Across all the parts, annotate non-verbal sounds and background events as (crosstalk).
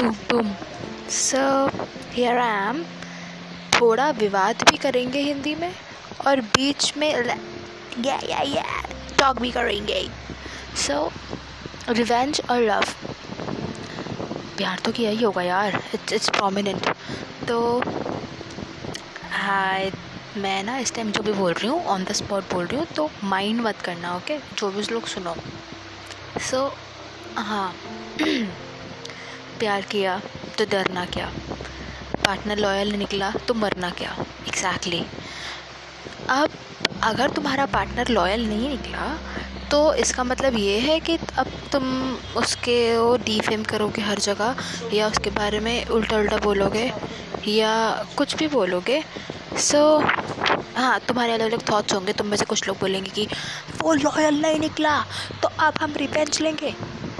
Boom boom so here I am थोड़ा विवाद भी करेंगे हिंदी में और बीच में या या या टॉक भी करेंगे। सो रिवेंज और लव प्यार तो किया ही होगा यार इट्स इट्स प्रोमिनेंट तो हाय मैं ना इस टाइम जो भी बोल रही हूँ ऑन द स्पॉट बोल रही हूँ तो माइंड मत करना ओके okay? जो भी लोग सुनो। सो so, हाँ (clears throat) प्यार किया तो डरना क्या? पार्टनर लॉयल निकला तो मरना क्या? Exactly exactly. अब अगर तुम्हारा पार्टनर लॉयल नहीं निकला तो इसका मतलब ये है कि अब तुम उसके वो डिफेम करोगे हर जगह या उसके बारे में उल्टा उल्टा बोलोगे या कुछ भी बोलोगे। सो so, हाँ तुम्हारे अलग अलग थॉट्स होंगे तुम में से कुछ लोग बोलेंगे कि वो लॉयल नहीं निकला तो अब हम रिवेंज लेंगे।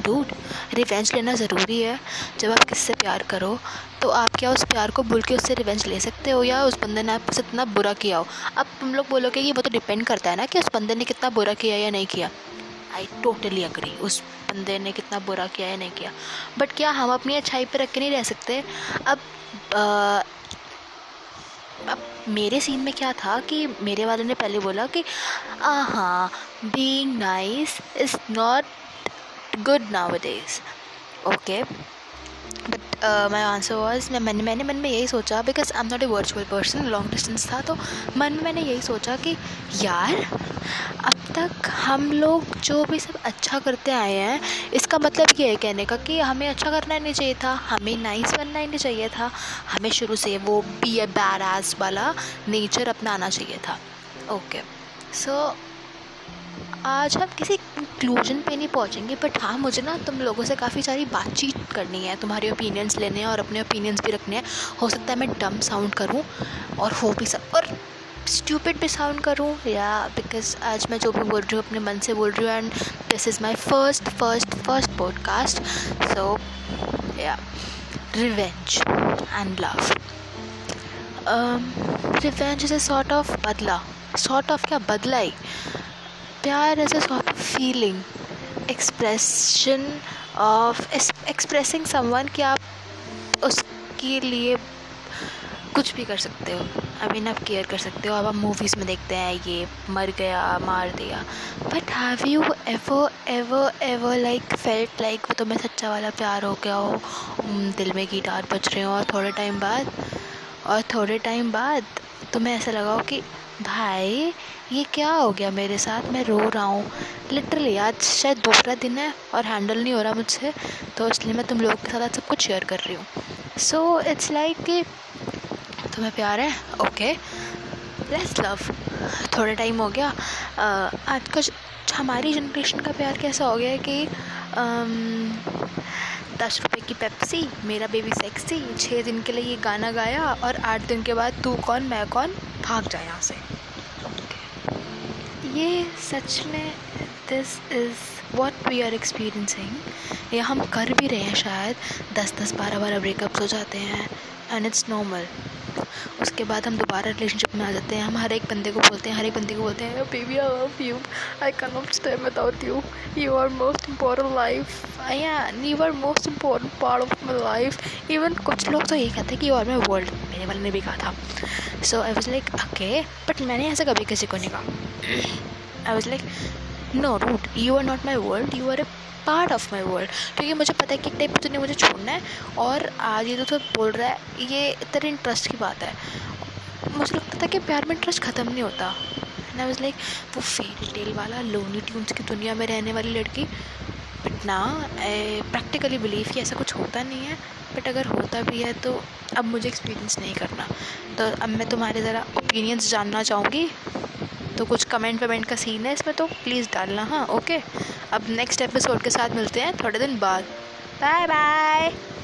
डूड रिवेंज लेना ज़रूरी है। जब आप किससे प्यार करो तो आप क्या उस प्यार को भूल के उससे रिवेंज ले सकते हो या उस बंदे ने आपसे इतना बुरा किया हो? अब तुम लोग बोलोगे कि वो तो डिपेंड करता है ना कि उस बंदे ने कितना बुरा किया या नहीं किया। आई टोटली अग्री उस बंदे ने कितना बुरा किया या नहीं किया। बट क्या हम अपनी अच्छाई पर रख के नहीं रह सकते? अब अब मेरे सीन में क्या था कि मेरे वाले ने पहले बोला कि हाँ being nice is not nowadays okay but my answer was मैं मैंने मैंने मन में यही सोचा because I am not a virtual person long distance था तो मन में मैंने यही सोचा कि यार अब तक हम लोग जो भी सब अच्छा करते आए हैं इसका मतलब ये है कहने का कि हमें अच्छा करना ही नहीं चाहिए था हमें नाइस बनना ही नहीं चाहिए था हमें शुरू से वो बी ए एस वाला नेचर अपनाना चाहिए था ओके okay. सो so, आज हम किसी कंक्लूजन पे नहीं पहुँचेंगे बट हाँ मुझे ना तुम लोगों से काफ़ी सारी बातचीत करनी है, तुम्हारे ओपिनियंस लेने हैं और अपने ओपिनियंस भी रखने हैं। हो सकता है मैं डम साउंड करूँ और हो भी सब और स्टूपिड भी साउंड करूँ। या बिकॉज़ आज मैं जो भी बोल रही हूँ, अपने मन से बोल रही हूँ and this is my first first first podcast so या revenge and love revenge is a sort of बदला सॉर्ट ऑफ़ क्या? बदला ही. प्यार as a of feeling expression of expressing someone कि आप उसके लिए कुछ भी कर सकते हो। आई मीन आप केयर कर सकते हो। अब आप मूवीज़ में देखते हैं, ये मर गया, मार दिया। But have you ever ever ever like felt like वो तुम्हें सच्चा वाला प्यार हो गया हो? दिल में गिटार बज रहे हो और थोड़े टाइम बाद और थोड़े टाइम बाद तुम्हें ऐसा लगा हो कि, भाई, ये क्या हो गया मेरे साथ? मैं रो रहा हूँ। लिटरली आज शायद दूसरा दिन है और हैंडल नहीं हो रहा मुझसे तो इसलिए मैं तुम लोगों के साथ सब कुछ शेयर कर रही हूँ। सो इट्स लाइक कि तुम्हें प्यार है? ओके लेट्स लव थोड़ा टाइम हो गया। आज का हमारी जनरेशन का प्यार कैसा हो गया है कि दस रुपये की पेप्सी, मेरा बेबी सेक्सी छः दिन के लिए ये गाना गाया और आठ दिन के बाद तू कौन, मैं कौन, भाग जाए यहाँ से। ये सच में this is what we are experiencing ये हम कर भी रहे हैं शायद, दस दस बारह बारह ब्रेकअप्स हो जाते हैं एंड इट्स नॉर्मल उसके बाद हम दोबारा रिलेशनशिप में आ जाते हैं। हम हर एक बंदे को बोलते हैं, हर एक बंदे को बोलते हैं baby I love you I can not stay without you you are most important life I you are most important part of my life even कुछ लोग तो यही कहते हैं कि यू आर माई वर्ल्ड मेरे वाले ने भी कहा था। So I was like okay but मैंने ऐसा कभी किसी को नहीं कहा। I was like no root you are not my world you are a part of my world क्योंकि मुझे पता है कि टाइप तूने मुझे छोड़ना है और आज ये तो तो बोल रहा है, ये तेरे इंटरेस्ट की बात है। मुझे लगता था कि प्यार में इंटरेस्ट ख़त्म नहीं होता। आई वाज लाइक वो फेरी टेल वाला लोनी ट्यून्स की दुनिया में रहने वाली लड़की। बट ना प्रैक्टिकली बिलीव कि ऐसा कुछ होता नहीं है। बट अगर होता भी है तो अब मुझे एक्सपीरियंस नहीं करना। तो अब मैं तुम्हारे ज़रा ओपिनियंस जानना चाहूँगी। तो कुछ कमेंट वमेंट का सीन है इसमें तो प्लीज़ डालना हाँ ओके अब नेक्स्ट एपिसोड के साथ मिलते हैं, थोड़े दिन बाद। Bye bye